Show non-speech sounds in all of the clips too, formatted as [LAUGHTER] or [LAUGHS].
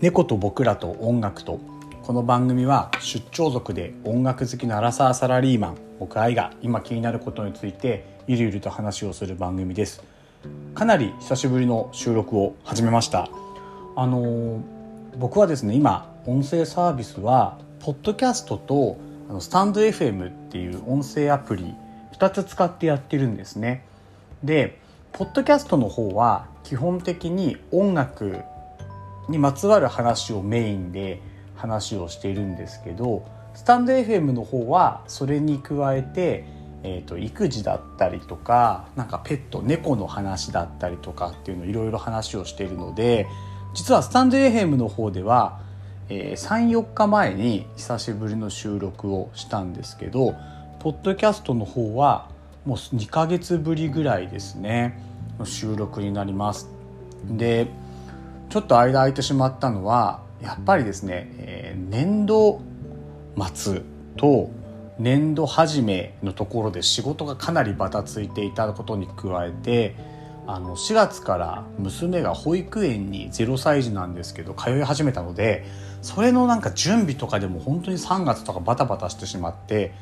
猫と僕らと音楽とこの番組は出張族で音楽好きのアラサーサラリーマン僕愛が今気になることについてゆるゆると話をする番組です。かなり久しぶりの収録を始めました。あの僕はですね今音声サービスはポッドキャストとあのスタンド FM っていう音声アプリ2つ使ってやってるんですね。でポッドキャストの方は基本的に音楽にまつわる話をメインで話をしているんですけどスタンド FM の方はそれに加えて、えーと、育児だったりとかなんかペット猫の話だったりとかっていうのいろいろ話をしているので実はスタンド FM の方では、えー、34日前に久しぶりの収録をしたんですけどポッドキャストの方はもう2ヶ月ぶりぐらいですねの収録になります。でちょっと間空いてしまったのはやっぱりですね、えー、年度末と年度始めのところで仕事がかなりバタついていたことに加えてあの4月から娘が保育園に0歳児なんですけど通い始めたのでそれのなんか準備とかでも本当に3月とかバタバタしてしまって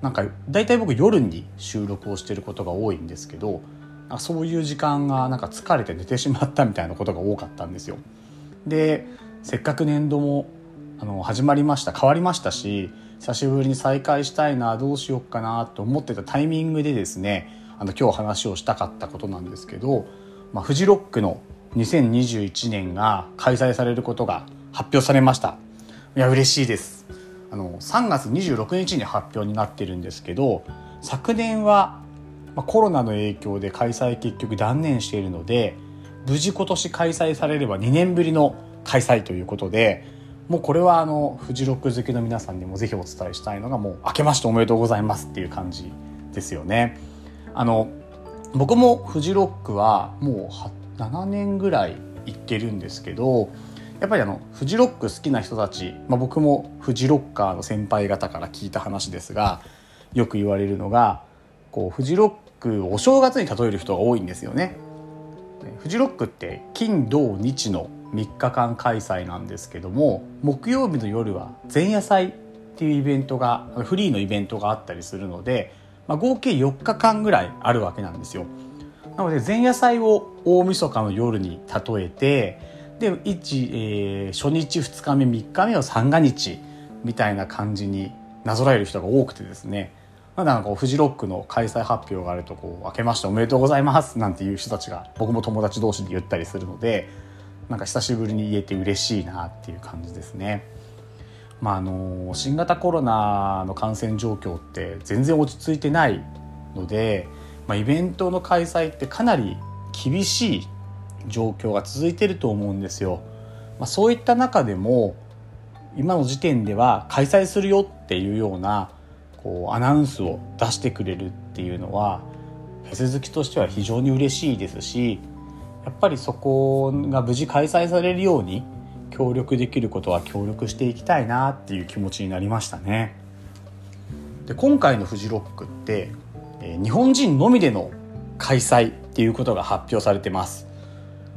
なんか大体僕夜に収録をしてることが多いんですけどあそういう時間がなんか疲れて寝てしまったみたいなことが多かったんですよ。でせっかく年度もあの始まりました変わりましたし久しぶりに再開したいなどうしようかなと思ってたタイミングでですねあの今日話をしたかったことなんですけど、まあ、フジロックの2021年が開催されることが発表されましたいや嬉しいですあの3月26日に発表になってるんですけど昨年はまコロナの影響で開催結局断念しているので無事今年開催されれば2年ぶりの開催ということでもうこれはあのフジロック好きの皆さんにもぜひお伝えしたいのがもう明けましておめでとうございますっていう感じですよね。あの僕もフジロックはもう7年ぐらい行ってるんですけどやっぱりあのフジロック好きな人たち、まあ、僕もフジロッカーの先輩方から聞いた話ですがよく言われるのがこうフジロックお正月に例える人が多いんですよね。フジロックって金土日の3日間開催なんですけども木曜日の夜は前夜祭っていうイベントがフリーのイベントがあったりするので、まあ、合計4日間ぐらいあるわけなんですよ。なので前夜祭を大晦日の夜に例えてで1、えー、初日2日目3日目を三が日みたいな感じになぞらえる人が多くてですねまだこうフジロックの開催発表があるとこう明けましておめでとうございますなんていう人たちが僕も友達同士で言ったりするのでなんか久しぶりに言えて嬉しいなっていう感じですね。まあ、あの新型コロナの感染状況って全然落ち着いてないので、まあ、イベントの開催ってかなり厳しい状況が続いてると思うんですよ。まあ、そういった中でも今の時点では開催するよっていうようなこうアナウンスを出してくれるっていうのはフェス好きとしては非常に嬉しいですしやっぱりそこが無事開催されるように協力できることは協力していきたいなっていう気持ちになりましたね。で今回のフジロックって、えー、日本人のみでの開催っていうことが発表されてます。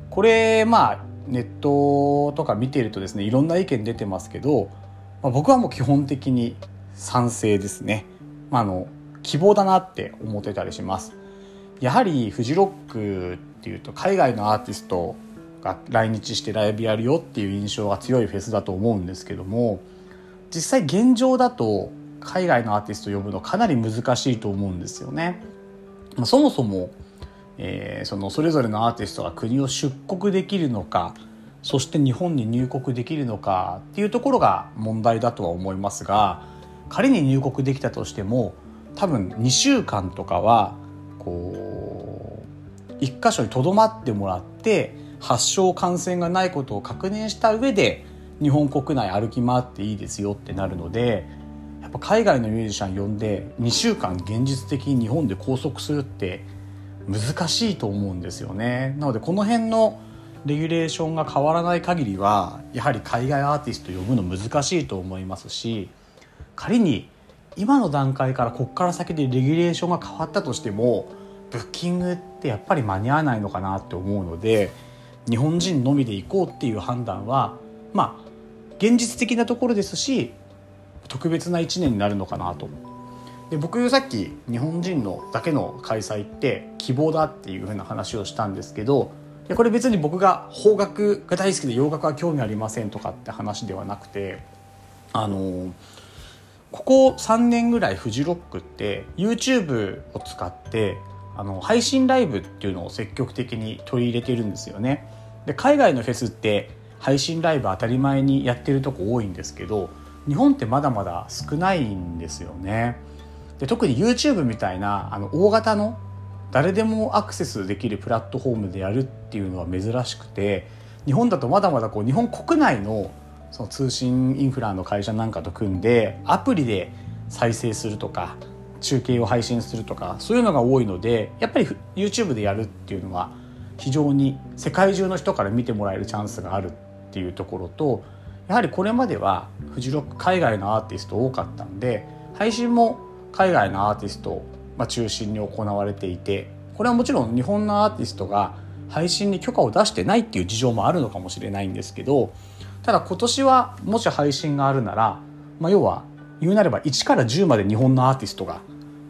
これまあネットとか見てるとですねいろんな意見出てますけど、まあ、僕はもう基本的に賛成ですね。まあ、あの希望だなって思ってたりします。やはりフジロックっていうと海外のアーティストが来日してライブやるよっていう印象が強いフェスだと思うんですけども実際現状だと海外のアーティスト呼ぶのかなり難しいと思うんですよね。そもそも、えー、そのそれぞれのアーティストが国を出国できるのかそして日本に入国できるのかっていうところが問題だとは思いますが仮に入国できたとしても多分2週間とかはこう一箇所にとどまってもらって発症感染がないことを確認した上で日本国内歩き回っていいですよってなるのでやっぱ海外のミュージシャン呼んで2週間現実的に日本で拘束するって難しいと思うんですよね。なのでこの辺のレギュレーションが変わらない限りはやはり海外アーティスト呼ぶの難しいと思いますし仮に今の段階からここから先でレギュレーションが変わったとしてもブッキングってやっぱり間に合わないのかなって思うので日本人のみで行こうっていう判断はまあ現実的なところですし特別な1年になるのかなとで僕さっき日本人のだけの開催って希望だっていうふうな話をしたんですけどいやこれ別に僕が邦楽が大好きで洋楽は興味ありませんとかって話ではなくてあのここ3年ぐらいフジロックって YouTube を使ってあの配信ライブっていうのを積極的に取り入れてるんですよね。で海外のフェスって配信ライブ当たり前にやってるとこ多いんですけど日本ってまだまだ少ないんですよね。で特に YouTube みたいなあの大型の誰でもアクセスできるプラットフォームでやるっていうのは珍しくて日本だとまだまだこう日本国内のその通信インフラの会社なんかと組んでアプリで再生するとか中継を配信するとかそういうのが多いのでやっぱり YouTube でやるっていうのは非常に世界中の人から見てもらえるチャンスがあるっていうところとやはりこれまではフジロック海外のアーティスト多かったんで配信も海外のアーティストま中心に行われていてこれはもちろん日本のアーティストが配信に許可を出してないっていう事情もあるのかもしれないんですけどただ今年はもし配信があるなら、まあ、要は言うなれば1から10まで日本のアーティストが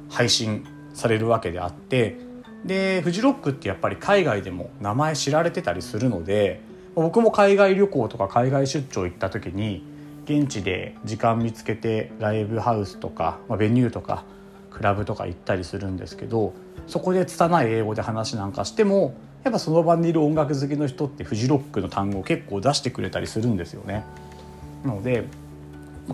配信されるわけであってでフジロックってやっぱり海外でも名前知られてたりするので僕も海外旅行とか海外出張行った時に現地で時間見つけてライブハウスとか、まあ、ベニューとかクラブとか行ったりするんですけどそこで拙い英語で話なんかしてもやっぱその場にいる音楽好きの人ってフジロックの単語を結構出してくれたりするんですよね。なので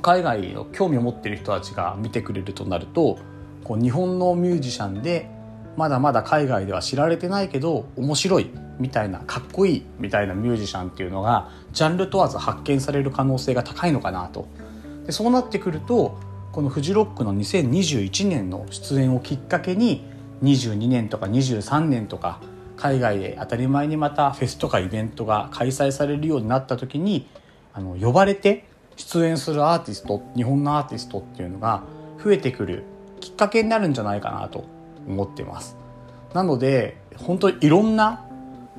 海外の興味を持ってる人たちが見てくれるとなるとこう日本のミュージシャンでまだまだ海外では知られてないけど面白いみたいなかっこいいみたいなミュージシャンっていうのがジャンル問わず発見される可能性が高いのかなとでそうなってくるとこのフジロックの2021年の出演をきっかけに22年とか23年とか海外で当たり前にまたフェスとかイベントが開催されるようになった時にあの呼ばれて出演するアーティスト日本のアーティストっていうのが増えてくるきっかけになるんじゃないかなと思ってます。なので本当にいろんな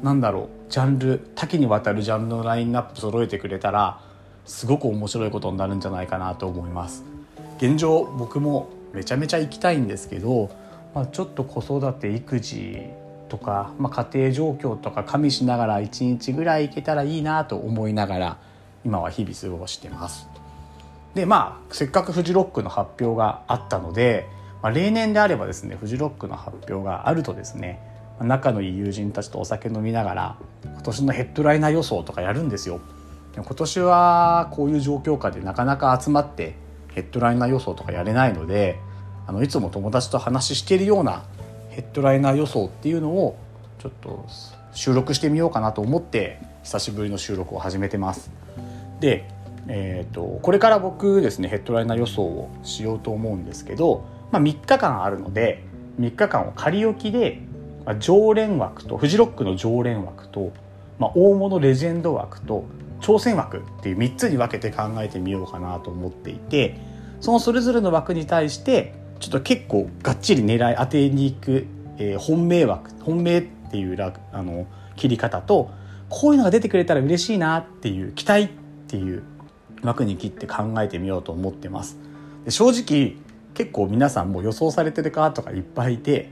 なんだろうジャンル多岐にわたるジャンルのラインナップ揃えてくれたらすごく面白いことになるんじゃないかなと思います現状僕もめちゃめちゃ行きたいんですけど、まあ、ちょっと子育て育児とか、まあ、家庭状況とか加味しながら1日ぐらい行けたらいいなと思いながら今は日々過ごしてます。でまあせっかくフジロックの発表があったので、まあ、例年であればですねフジロックの発表があるとですね仲のいい友人たちとお酒飲みながら今年のヘッドライナー予想とかやるんですよ。今年はこういう状況下でなかなか集まってヘッドライナー予想とかやれないのであのいつも友達と話しているようなヘッドライナー予想っていうのをちょっと収録してみようかなと思って久しぶりの収録を始めてます。で、えーと、これから僕ですねヘッドライナー予想をしようと思うんですけど、まあ、3日間あるので3日間を仮置きでまあ、常連枠とフジロックの常連枠と、まあ、大物レジェンド枠と挑戦枠っていう3つに分けて考えてみようかなと思っていてそのそれぞれの枠に対してちょっと結構がっちり狙い当てにいく、えー、本命枠本命っていうあの切り方とこういうのが出てくれたら嬉しいなっていう期待っていう枠に切って考えてみようと思ってます。で正直結構皆さんも予想されてる方とかいっぱいいて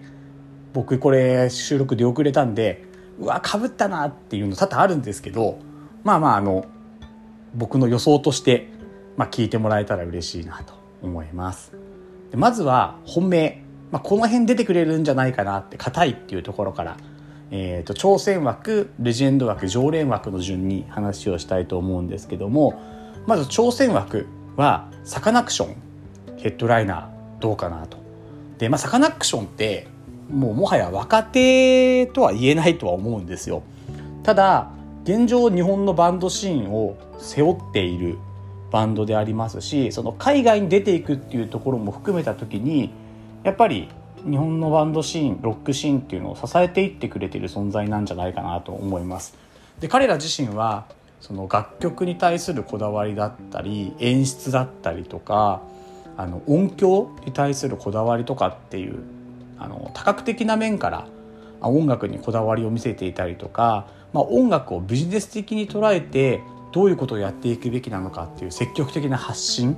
僕これ収録で遅れたんでうわかぶったなっていうの多々あるんですけどまあまああの僕の予想として、まあ、聞いてもらえたら嬉しいなと思いますまずは本命、まあ、この辺出てくれるんじゃないかなって。硬いっていうところから、えーと、挑戦枠レジェンド枠常連枠の順に話をしたいと思うんですけども。まず挑戦枠はサカナクションヘッドライナーどうかなと。でまあサカナクションってもうもはや若手とは言えないとは思うんですよ。ただ現状日本のバンドシーンを背負っているバンドでありますしその海外に出ていくっていうところも含めた時にやっぱり日本のバンドシーンロックシーンっていうのを支えていってくれてる存在なんじゃないかなと思います。で彼ら自身はその楽曲に対するこだわりだったり演出だったりとかあの音響に対するこだわりとかっていうあの多角的な面から音楽にこだわりを見せていたりとか、まあ、音楽をビジネス的に捉えてどういうことをやっていくべきなのかっていう積極的な発信っ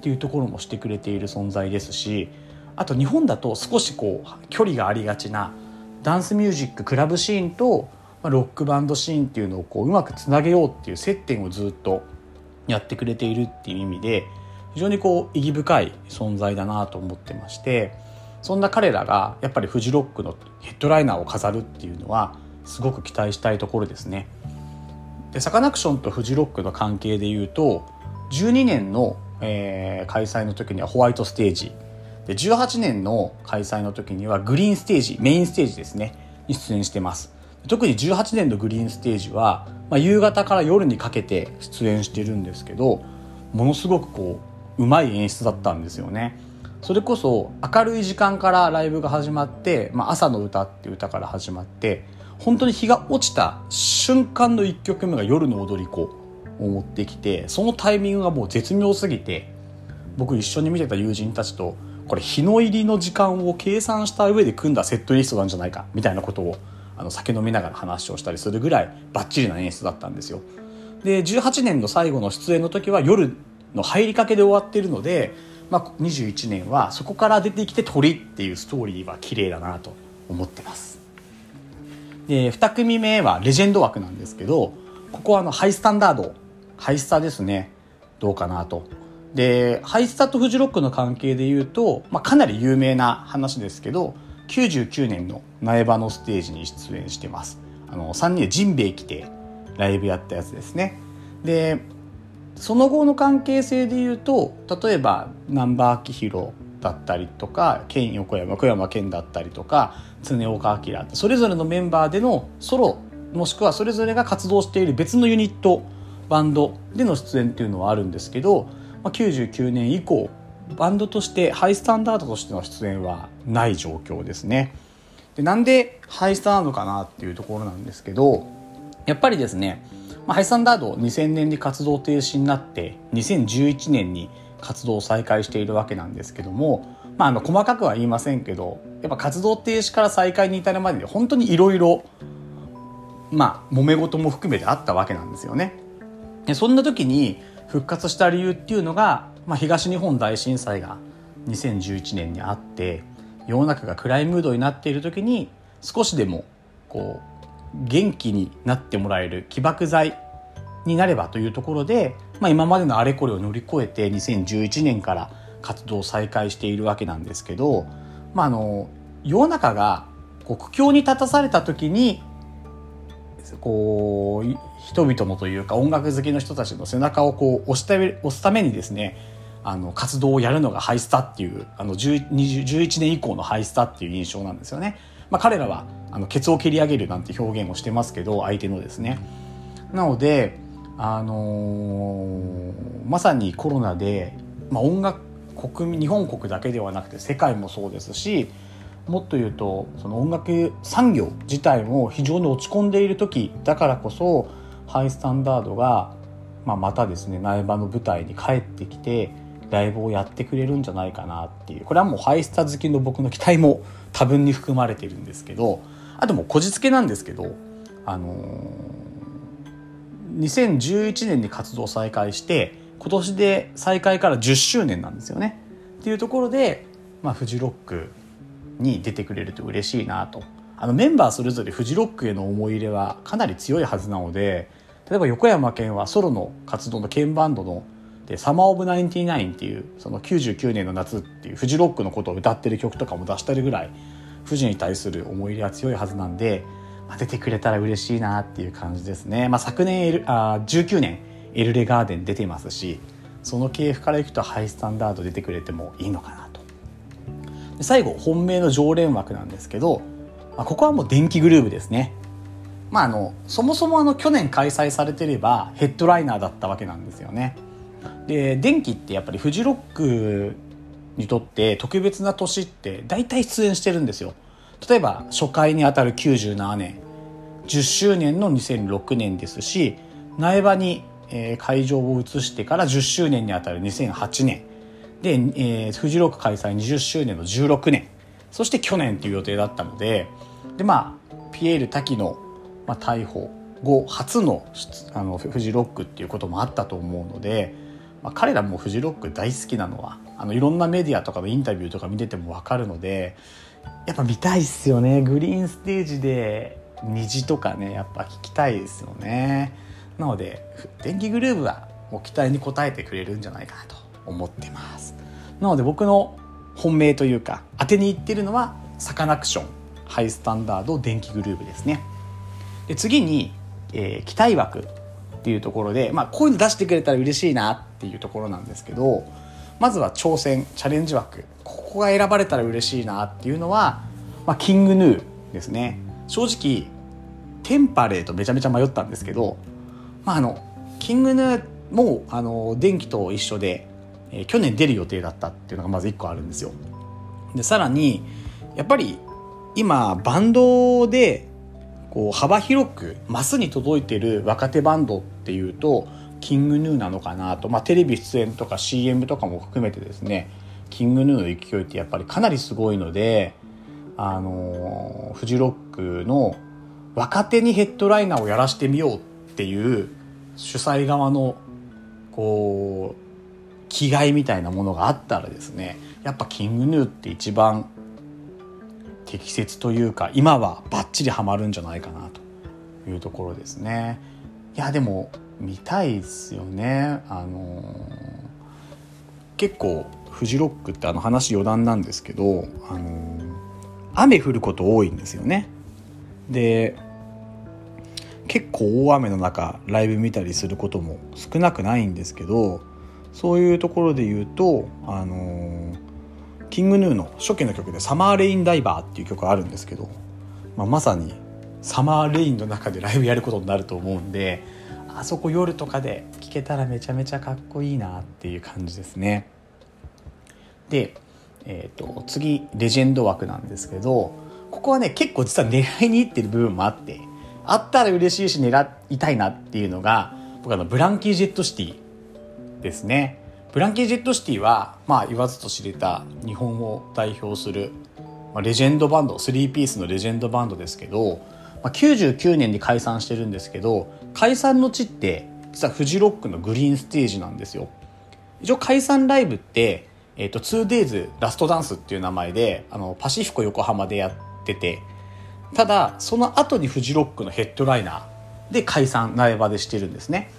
ていうところもしてくれている存在ですしあと日本だと少しこう距離がありがちなダンスミュージッククラブシーンとロックバンドシーンっていうのをこううまくつなげようっていう接点をずっとやってくれているっていう意味で非常にこう意義深い存在だなと思ってましてそんな彼らがやっぱりフジロックのヘッドライナーを飾るっていうのはすごく期待したいところですね。でサカナクションとフジロックの関係でいうと12年の、えー、開催の時にはホワイトステージ。で18年の開催の時にはグリーンステージメインステージですねに出演してます。特に18年のグリーンステージは、まあ、夕方から夜にかけて出演してるんですけどものすごくこううまい演出だったんですよね。それこそ明るい時間からライブが始まって、まあ、朝の歌っていう歌から始まって本当に日が落ちた瞬間の1曲目が夜の踊り子を持ってきてそのタイミングがもう絶妙すぎて僕一緒に見てた友人たちとこれ日の入りの時間を計算した上で組んだセットリストなんじゃないかみたいなことをあの酒飲みながら話をしたりするぐらいバッチリな演出だったんですよ。で18年の最後の出演の時は夜の入りかけで終わってるので、まあ、21年はそこから出てきて鳥っていうストーリーは綺麗だなと思ってます。で2組目はレジェンド枠なんですけどここはあのハイスタンダードハイスタですね。どうかなと。でハイスタとフジロックの関係でいうと、まあ、かなり有名な話ですけど99年の苗場のステージに出演してます。あの3人でジンベエ来てライブやったやつですね。でその後の関係性でいうと例えば難波明宏だったりとか健横山小山健だったりとか常岡明それぞれのメンバーでのソロもしくはそれぞれが活動している別のユニットバンドでの出演っていうのはあるんですけどまあ、99年以降バンドとしてハイスタンダードとしての出演はない状況ですね。でなんでハイスタンダードかなっていうところなんですけどやっぱりですね、まあ、ハイスタンダード2000年に活動停止になって2011年に活動を再開しているわけなんですけども、まあ、あの細かくは言いませんけどやっぱ活動停止から再開に至るまでで本当にいろいろまあ揉め事も含めてあったわけなんですよね。でそんな時に復活した理由っていうのが、まあ、東日本大震災が2011年にあって世の中が暗いムードになっている時に少しでもこう元気になってもらえる起爆剤になればというところで、まあ、今までのあれこれを乗り越えて2011年から活動を再開しているわけなんですけど、まあ、あの世の中がこう苦境に立たされた時にこう人々のというか音楽好きの人たちの背中をこう押した押すためにですねあの活動をやるのがハイスタっていうあの11年以降のハイスタっていう印象なんですよね。まあ、彼らはあのケツを切り上げるなんて表現をしてますけど相手のですね。なので、あのー、まさにコロナで、まあ、音楽国民日本国だけではなくて世界もそうですしもっと言うとその音楽産業自体も非常に落ち込んでいる時だからこそハイスタンダードが、まあ、またですね苗場の舞台に帰ってきてライブをやってくれるんじゃないかなっていうこれはもうハイスタ好きの僕の期待も多分に含まれてるんですけどあともうこじつけなんですけどあのー、2011年に活動再開して今年で再開から10周年なんですよね。っていうところで、まあ、フジロックに出てくれると嬉しいなとあのメンバーそれぞれフジロックへの思い入れはかなり強いはずなので例えば横山健はソロの活動の鍵バンドので「サマー・オブ・ナインティナイン」っていうその99年の夏っていうフジロックのことを歌ってる曲とかも出してるぐらいフジに対する思い入れは強いはずなんで、まあ、出てくれたら嬉しいなっていう感じですね、まあ、昨年エルあ19年エルレガーデン出てますしその系譜からいくとハイスタンダード出てくれてもいいのかなと。で最後本命の常連枠なんですけど、まあ、ここはもう電気グルーヴですね。まああのそもそもあの去年開催されてればヘッドライナーだったわけなんですよね。で電気ってやっぱりフジロックにとって特別な年って大体出演してるんですよ。例えば初回にあたる97年。10周年の2006年ですし苗場に会場を移してから10周年にあたる2008年。で、えー、フジロック開催20周年の16年。そして去年という予定だったのででまあピエール滝の、まあ、逮捕後初のあのフジロックっていうこともあったと思うので、まあ、彼らもフジロック大好きなのはあのいろんなメディアとかのインタビューとか見てても分かるのでやっぱ見たいっすよね。グリーンステージで虹とかねやっぱ聞きたいですよね。なので電気グルーヴはもう期待に応えてくれるんじゃないかなと思ってます。なので僕の本命というか当てにいってるのはサカナクション。ハイスタンダード電気グルーヴですね。で次に、えー、期待枠っていうところで、まあ、こういうの出してくれたら嬉しいなっていうところなんですけどまずは挑戦チャレンジ枠。ここが選ばれたら嬉しいなっていうのは、まあ、キングヌーですね。正直テンパレーとめちゃめちゃ迷ったんですけど、まあ、あのキングヌーもあの電気と一緒で、えー、去年出る予定だったっていうのがまず1個あるんですよ。でさらにやっぱり今バンドでこう幅広くマスに届いてる若手バンドっていうとキングヌーなのかなと、まあ、テレビ出演とか CM とかも含めてですねキングヌーの勢いってやっぱりかなりすごいのであのフジロックの若手にヘッドライナーをやらしてみようっていう主催側のこう気概みたいなものがあったらですねやっぱキングヌーって一番適切というか今はバッチリハマるんじゃないかなというところですね。いやでも見たいですよね。あのー、結構フジロックってあの話余談なんですけど、あのー、雨降ること多いんですよね。で結構大雨の中ライブ見たりすることも少なくないんですけどそういうところで言うとあのー、キングヌーの初期の曲で「サマーレインダイバー」っていう曲あるんですけど、まあ、まさにサマーレインの中で [LAUGHS] ライブやることになると思うんであそこ夜とかで聴けたらめちゃめちゃかっこいいなっていう感じですね。で、えーと、次レジェンド枠なんですけどここはね結構実は狙いにいってる部分もあってあったら嬉しいし狙いたいなっていうのが僕あのブランキー・ジェット・シティですね。ブランキー・ジェット・シティは、まあ、言わずと知れた日本を代表する、まあ、レジェンドバンド3ピースのレジェンドバンドですけど、まあ、99年に解散してるんですけど解散の地って実はフジロックのグリーンステージなんですよ一応解散ライブって、えーと、2days ラストダンスっていう名前であのパシフィコ横浜でやっててただその後にフジロックのヘッドライナーで解散苗場でしてるんですね。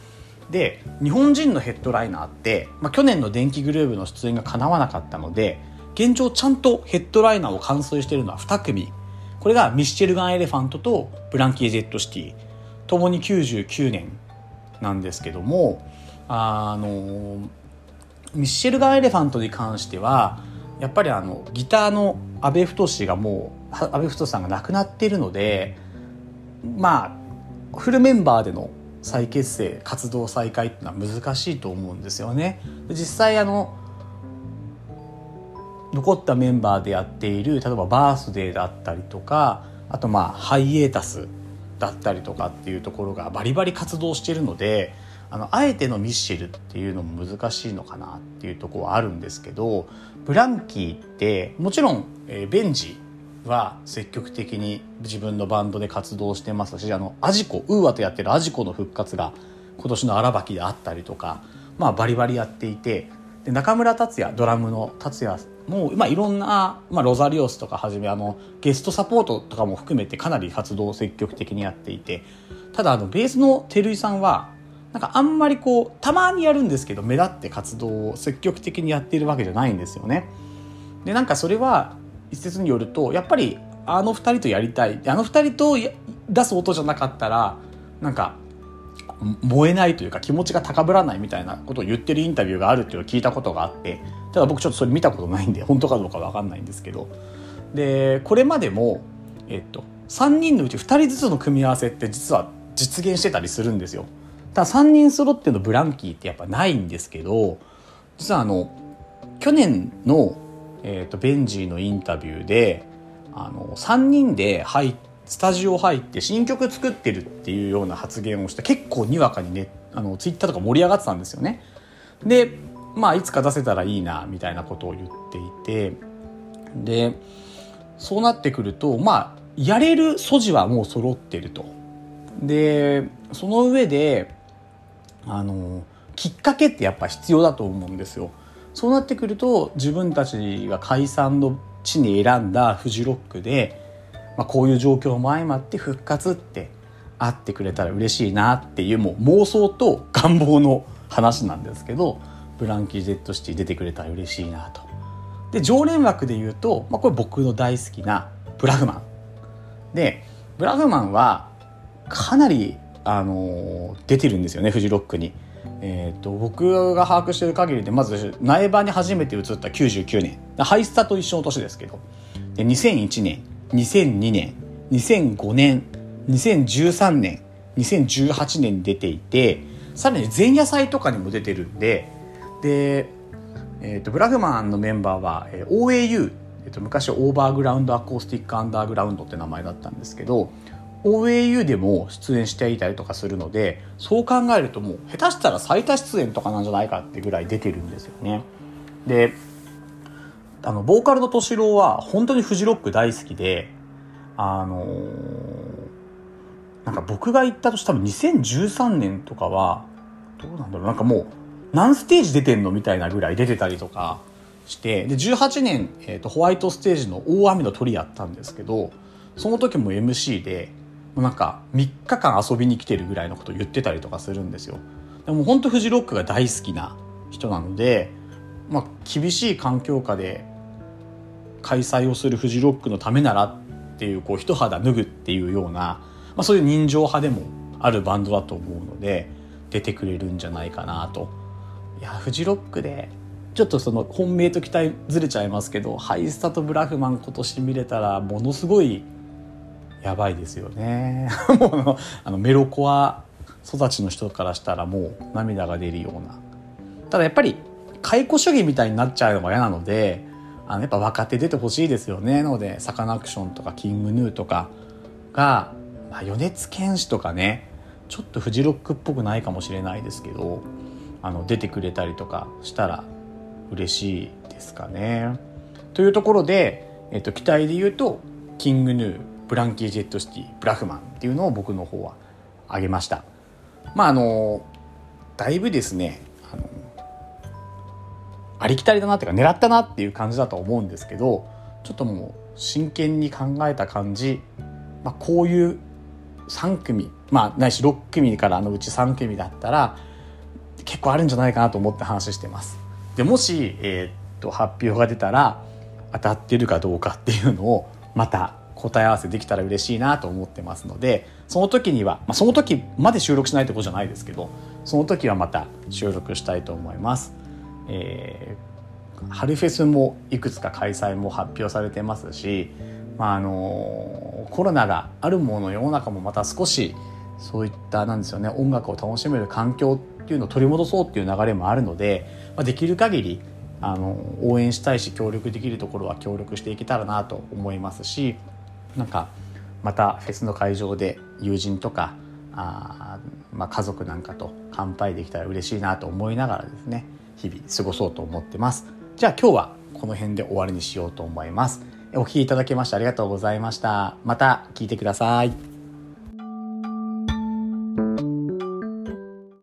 で日本人のヘッドライナーって、まあ、去年の電気グルーヴの出演が叶わなかったので現状ちゃんとヘッドライナーを完遂しているのは2組。これがミッシェルガン・エレファントとブランキー・ジェット・シティ。ともに99年なんですけどもあのミッシェルガン・エレファントに関してはやっぱりあのギターの阿部太がもう阿部太さんが亡くなっているのでまあフルメンバーでの再結成活動再開っていうのは難しいと思うんですよね。実際あの残ったメンバーでやっている例えばバースデーだったりとかあとまあ HIATUS だったりとかっていうところがバリバリ活動してるのであのあえてのミッシェルっていうのも難しいのかなっていうところはあるんですけどブランキーってもちろん、えー、ベンジーは積極的に自分のバンドで活動してますしあの AJICO、UA とやってる AJICO の復活が今年の荒ばきであったりとか、まあ、バリバリやっていてで中村達也ドラムの達也もう、まあ、いろんな、まあ、ロザリオスとかはじめあのゲストサポートとかも含めてかなり活動を積極的にやっていてただあのベースの照井さんはなんかあんまりこうたまにやるんですけど目立って活動を積極的にやっているわけじゃないんですよね。でなんかそれは一説によるとやっぱりあの二人とやりたいあの二人と出す音じゃなかったらなんか燃えないというか気持ちが高ぶらないみたいなことを言ってるインタビューがあるっていうのを聞いたことがあってただ僕ちょっとそれ見たことないんで本当かどうか分かんないんですけどでこれまでも、えっと、3人のうち2人ずつの組み合わせって実は実現してたりするんですよ。ただ3人揃ってのブランキーってやっぱないんですけど実はあの去年の、えっと、ベンジーのインタビューであの3人で入スタジオ入って新曲作ってるっていうような発言をして結構にわかにねあのツイッターとか盛り上がってたんですよね。でまあいつか出せたらいいなみたいなことを言っていてでそうなってくるとまあやれる素地はもう揃ってると。でその上であのきっかけってやっぱ必要だと思うんですよ。そうなってくると自分たちが解散の地に選んだフジロックで、まあ、こういう状況も相まって復活ってあってくれたら嬉しいなっていうもう妄想と願望の話なんですけどブランキー・ジェット・シティ出てくれたら嬉しいなと。で常連枠で言うと、まあ、これ僕の大好きなブラフマン。でブラフマンはかなり、あの、出てるんですよねフジロックに。えーと、僕が把握してる限りでまず苗場に初めて移った99年ハイスタと一緒の年ですけどで2001年2002年2005年2013年2018年に出ていてさらに前夜祭とかにも出てるんでで、えーと、ブラフマンのメンバーは、えー、OAU、えーと昔オーバーグラウンドアコースティックアンダーグラウンドって名前だったんですけど OAU でも出演していたりとかするのでそう考えるともう下手したら最多出演とかなんじゃないかってぐらい出てるんですよね。であのボーカルの敏郎は本当にフジロック大好きであのー、なんか僕が行った年多分2013年とかはどうなんだろうなんかもう何ステージ出てんのみたいなぐらい出てたりとかしてで18年、えーと、ホワイトステージの大雨の鳥やったんですけどその時も MC でなんか3日間遊びに来てるぐらいのことを言ってたりとかするんですよでも本当フジロックが大好きな人なので、まあ、厳しい環境下で開催をするフジロックのためならっていうこう一肌脱ぐっていうような、まあ、そういう人情派でもあるバンドだと思うので出てくれるんじゃないかなと。いやフジロックでちょっとその本命と期待ずれちゃいますけどハイスタとブラフマン今年見れたらものすごいやばいですよね。[LAUGHS] もうあのメロコア育ちの人からしたらもう涙が出るような。ただやっぱり解雇主義みたいになっちゃうのが嫌なのであのやっぱ若手出てほしいですよね。なのでサカナクションとかキングヌーとかが、まあ、米津玄師とかねちょっとフジロックっぽくないかもしれないですけどあの出てくれたりとかしたら嬉しいですかね。というところで、えっと、期待で言うとキングヌー。ブランキー・ジェット・シティブラフマンっていうのを僕の方は挙げましたまああのだいぶですねあのありきたりだなっていうか狙ったなっていう感じだと思うんですけどちょっともう真剣に考えた感じ、まあ、こういう3組まあないし6組からのうち3組だったら結構あるんじゃないかなと思って話してます。でもし、えー、っと発表が出たら当たってるかどうかっていうのをまた答え合わせできたら嬉しいなと思ってますのでその時には、まあ、その時まで収録しないってことじゃないですけどその時はまた収録したいと思います。えー、春フェスもいくつか開催も発表されてますし、まあ、あのコロナがあるもの世の中もまた少しそういったなんですよね音楽を楽しめる環境っていうのを取り戻そうっていう流れもあるので、まあ、できる限りあの応援したいし協力できるところは協力していけたらなと思いますしなんかまたフェスの会場で友人とかあ、まあ、家族なんかと乾杯できたら嬉しいなと思いながらですね日々過ごそうと思ってます。じゃあ今日はこの辺で終わりにしようと思います。お聴きいただきましてありがとうございました。また聞いてください。